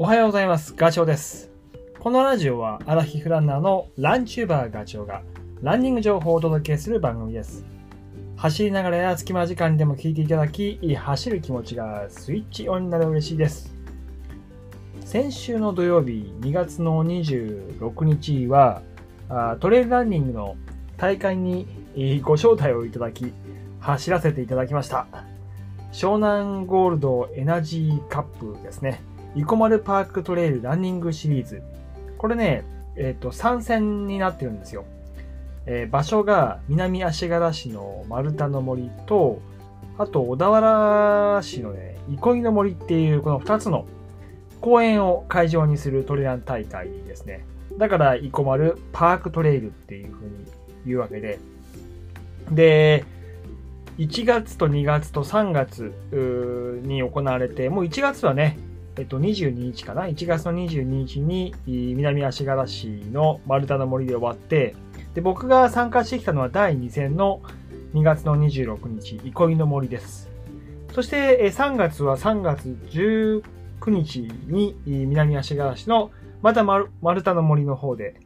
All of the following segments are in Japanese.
おはようございます。ガチョウです。このラジオはアラヒフランナーのランチューバーガチョウがランニング情報をお届けする番組です。走りながらや隙間時間でも聞いていただき、走る気持ちがスイッチオンになる嬉しいです。先週の土曜日2月の26日はトレイルランニングの大会にご招待をいただき走らせていただきました。湘南ゴールドエナジーカップですね。生駒パークトレイルランニングシリーズ。これね、えっ、と、参戦になってるんですよ。えー場所が南足柄市の丸太の森と、あと小田原市のね、憩いの森っていうこの2つの公園を会場にするトレラン大会ですね。だから、生駒パークトレイルっていう風に言うわけで。で、1月と2月と3月に行われて、もう1月はね、えっと、22日かな ?1 月の22日に南足柄市の丸太の森で終わって、で、僕が参加してきたのは第2戦の2月の26日、憩いの森です。そして、え3月は3月19日に南足柄市のまた丸丸太の森の方で、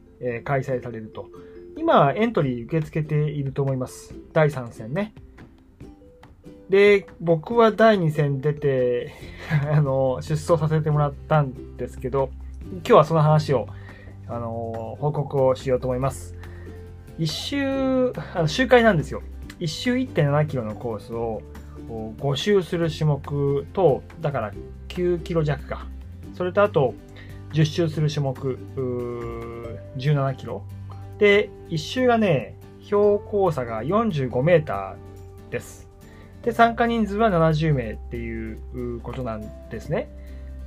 開催されると。今、エントリー受け付けていると思います。第3戦ね。で、僕は第2戦出て、あの、出走させてもらったんですけど、今日はその話を、あの、報告をしようと思います。一周、あの周回なんですよ。一周1.7キロのコースを5周する種目と、だから9キロ弱か。それとあと、10周する種目、17キロ。で、一周がね、標高差が45メーターです。で、参加人数は70名っていうことなんですね。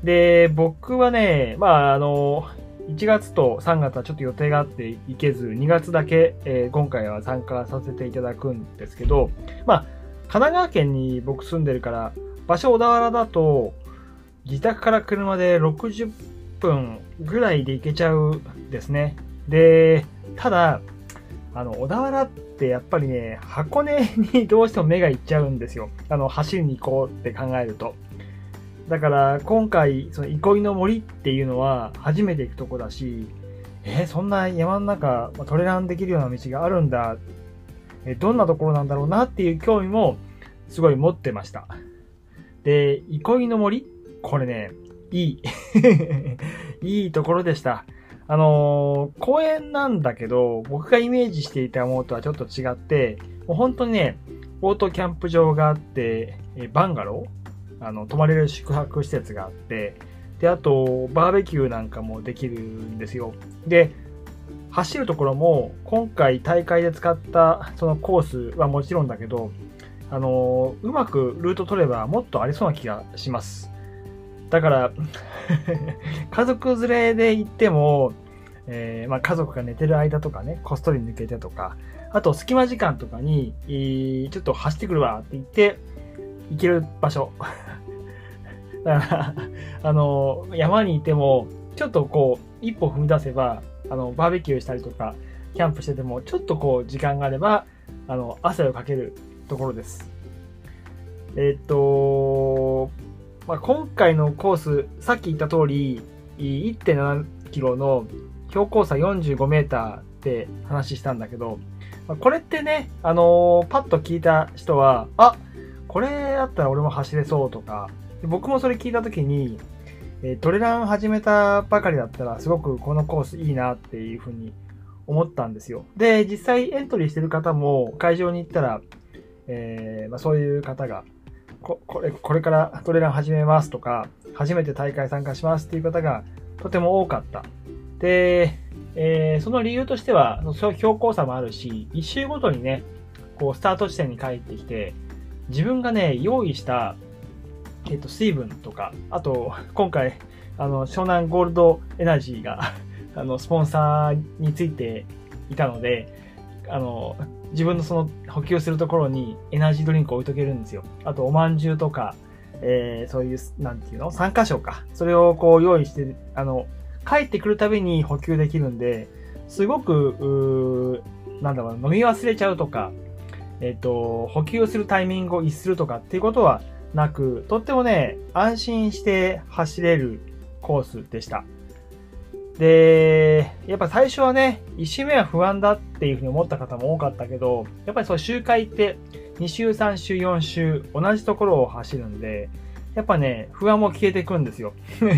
で、僕はね、まあ、あの、1月と3月はちょっと予定があって行けず、2月だけ、えー今回は参加させていただくんですけど、まあ、神奈川県に僕住んでるから、場所小田原だと、自宅から車で60分ぐらいで行けちゃうんですね。で、ただ、あの、小田原ってやっぱりね、箱根にどうしても目がいっちゃうんですよ。あの、走りに行こうって考えると。だから、今回、その憩いの森っていうのは初めて行くとこだし、えーそんな山の中、トレランできるような道があるんだ。えーどんなところなんだろうなっていう興味もすごい持ってました。で、憩いの森これね、いい。いいところでした。あのー公園なんだけど、僕がイメージしていたものとはちょっと違って、もう本当にね、オートキャンプ場があって、えバンガロー？あの、泊まれる宿泊施設があって、で、あと、バーベキューなんかもできるんですよ。で、走るところも、今回大会で使ったそのコースはもちろんだけど、あのーうまくルート取ればもっとありそうな気がします。だから、家族連れで行っても、えーまあ、家族が寝てる間とかね、こっそり抜けてとか、あと隙間時間とかに、ちょっと走ってくるわって言って、行ける場所。だから、あの、山にいても、ちょっとこう、一歩踏み出せば、あの、バーベキューしたりとか、キャンプしてても、ちょっとこう、時間があれば、あの、汗をかけるところです。えっと、まあ、今回のコース、さっき言った通り、1.7キロの標高差45メーターって話したんだけど、まあこれってね、あのーパッと聞いた人は、あこれだったら俺も走れそうとか、僕もそれ聞いた時に、トレラン始めたばかりだったらすごくこのコースいいなっていうふうに思ったんですよ。で、実際エントリーしてる方も会場に行ったら、えーまあ、そういう方がこ、これ、これからトレラン始めますとか、初めて大会参加しますっていう方がとても多かった。で、えーその理由としては、標高差もあるし、一周ごとにね、こう、スタート地点に帰ってきて、自分がね、用意した、えっ、と、水分とか、あと、今回、あの、湘南ゴールドエナジーが、あの、スポンサーについていたので、あの、自分のその補給するところにエナジードリンクを置いとけるんですよ。あと、おまんじゅうとか、えーそういう、なんていうの ?3 箇所か。それをこう用意して、あの、帰ってくるたびに補給できるんで、すごく、うなんだろう、飲み忘れちゃうとか、えっ、と、補給するタイミングを逸するとかっていうことはなく、とってもね、安心して走れるコースでした。で、やっぱ最初はね、1周目は不安だっていうふうに思った方も多かったけど、やっぱりそう周回って2周、3周、4周同じところを走るんで、やっぱね、不安も消えていくんですよ。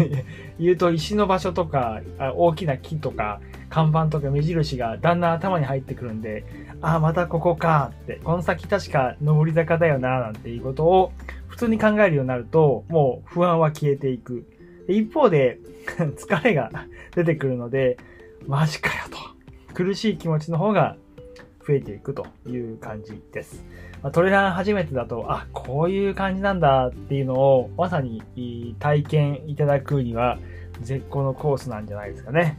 言うと石の場所とか、大きな木とか、看板とか目印がだんだん頭に入ってくるんで、ああ、またここかって、この先確か上り坂だよな、なんていうことを普通に考えるようになると、もう不安は消えていく。一方で、疲れが 出てくるので、マジかよと。苦しい気持ちの方が増えていくという感じです。ま、トレラン初めてだと、あ、こういう感じなんだっていうのをまさに体験いただくには絶好のコースなんじゃないですかね。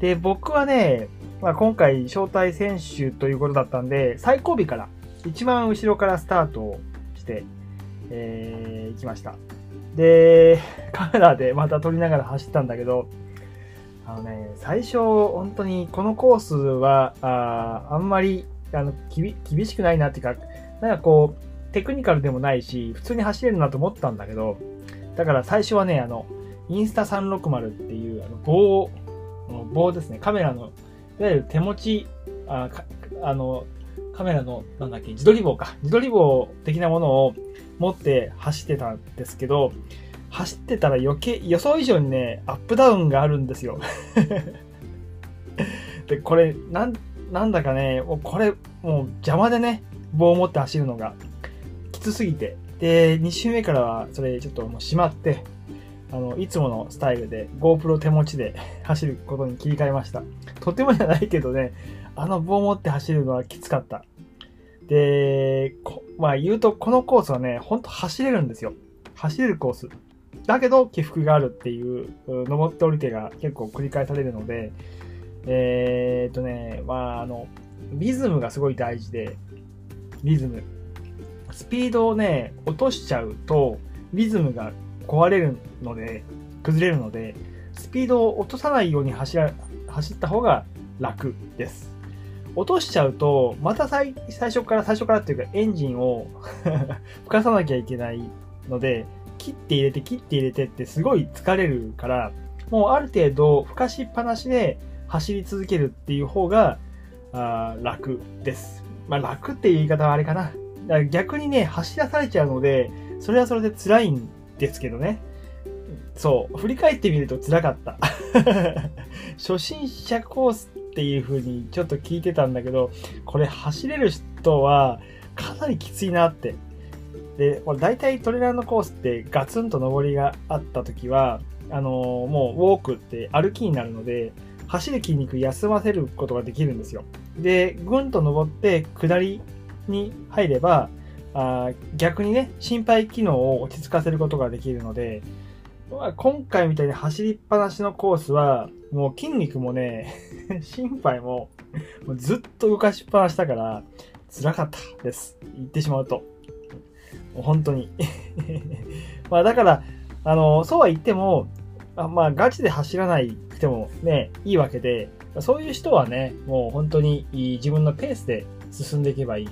で、僕はね、まあ、今回招待選手ということだったんで、最後尾から、一番後ろからスタートをして、えー、行きました。で、カメラでまた撮りながら走ったんだけど、あのね、最初、本当にこのコースは、ああんまり、あの、厳しくないなっていうか、なんかこう、テクニカルでもないし、普通に走れるなと思ったんだけど、だから最初はね、あの、インスタ360っていう、あの、棒、棒ですね、カメラの、いわゆる手持ち、ああの、カメラの、なんだっけ、自撮り棒か。自撮り棒的なものを持って走ってたんですけど、走ってたら余計、予想以上にね、アップダウンがあるんですよ。で、これ、なん、なんだかね、もうこれ、もう邪魔でね、棒を持って走るのが、きつすぎて。で、2周目からは、それちょっともうしまって、あの、いつものスタイルで GoPro 手持ちで 走ることに切り替えました。とてもじゃないけどね、あの棒を持って走るのはきつかった。で、まあ言うとこのコースはね、ほんと走れるんですよ。走れるコース。だけど起伏があるっていう、登って降りてが結構繰り返されるので、えー、っとね、まああの、リズムがすごい大事で、リズム。スピードをね、落としちゃうと、リズムが壊れるので、崩れるので、スピードを落とさないように走ら走った方が楽です。落としちゃうと、また最最初から、最初からっていうかエンジンを 吹かさなきゃいけないので、切って入れて切って入れてってすごい疲れるから、もうある程度吹かしっぱなしで走り続けるっていう方があ楽です。まあ楽っていう言い方はあれかな。か逆にね、走らされちゃうので、それはそれで辛いんですけどね。そう、振り返ってみると辛かった。初心者コースっていう風にちょっと聞いてたんだけど、これ走れる人はかなりきついなって。で、これ大体トレーラーのコースってガツンと上りがあった時は、あのー、もうウォークって歩きになるので、走る筋肉休ませることができるんですよ。で、ぐんと登って下りに入れば、あ逆にね、心肺機能を落ち着かせることができるので、今回みたいに走りっぱなしのコースは、もう筋肉もね、心肺ももうずっと動かしっぱなしだから、辛かったです。言ってしまうと。もう本当に。まあだから、あの、そうは言っても、あまあガチで走らなくてもね、いいわけで、そういう人はね、もう本当に自分のペースで進んでいけばいい。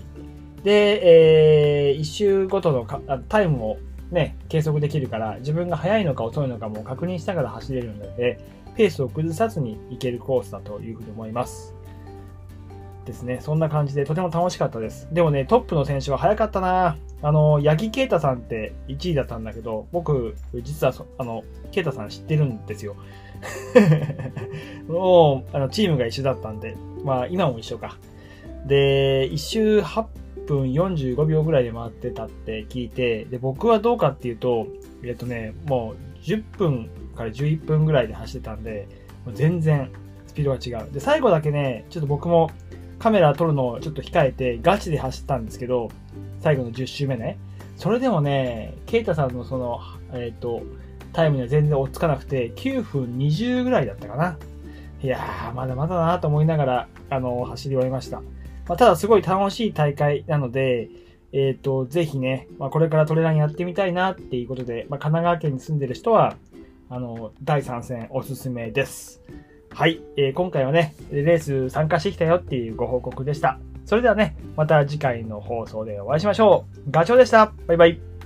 で、えー、一周ごとのタイムをね、計測できるから、自分が速いのか遅いのかも確認しながら走れるので、ペースを崩さずに行けるコースだというふうに思います。ですね。そんな感じでとても楽しかったです。でもね、トップの選手は速かったなあの、八木啓太さんって1位だったんだけど、僕、実はあの、啓太さん知ってるんですよ。もう、あの、チームが一緒だったんで、まあ、今も一緒か。で、一周8分45秒ぐらいで回ってたって聞いて、で、僕はどうかっていうと、えっとね、もう10分から11分ぐらいで走ってたんで、もう全然スピードが違う。で、最後だけね、ちょっと僕もカメラ撮るのをちょっと控えてガチで走ったんですけど、最後の10周目ね。それでもね、ケイタさんのその、えっ、と、タイムには全然追っつかなくて、9分20ぐらいだったかな。いやー、まだまだなと思いながら、あの、走り終えました。まあ、ただすごい楽しい大会なので、えっ、ー、と、ぜひね、まあ、これからトレランやってみたいなっていうことで、まあ、神奈川県に住んでる人は、あの、第3戦おすすめです。はい、えー、今回はね、レース参加してきたよっていうご報告でした。それではね、また次回の放送でお会いしましょう。ガチョウでした。バイバイ。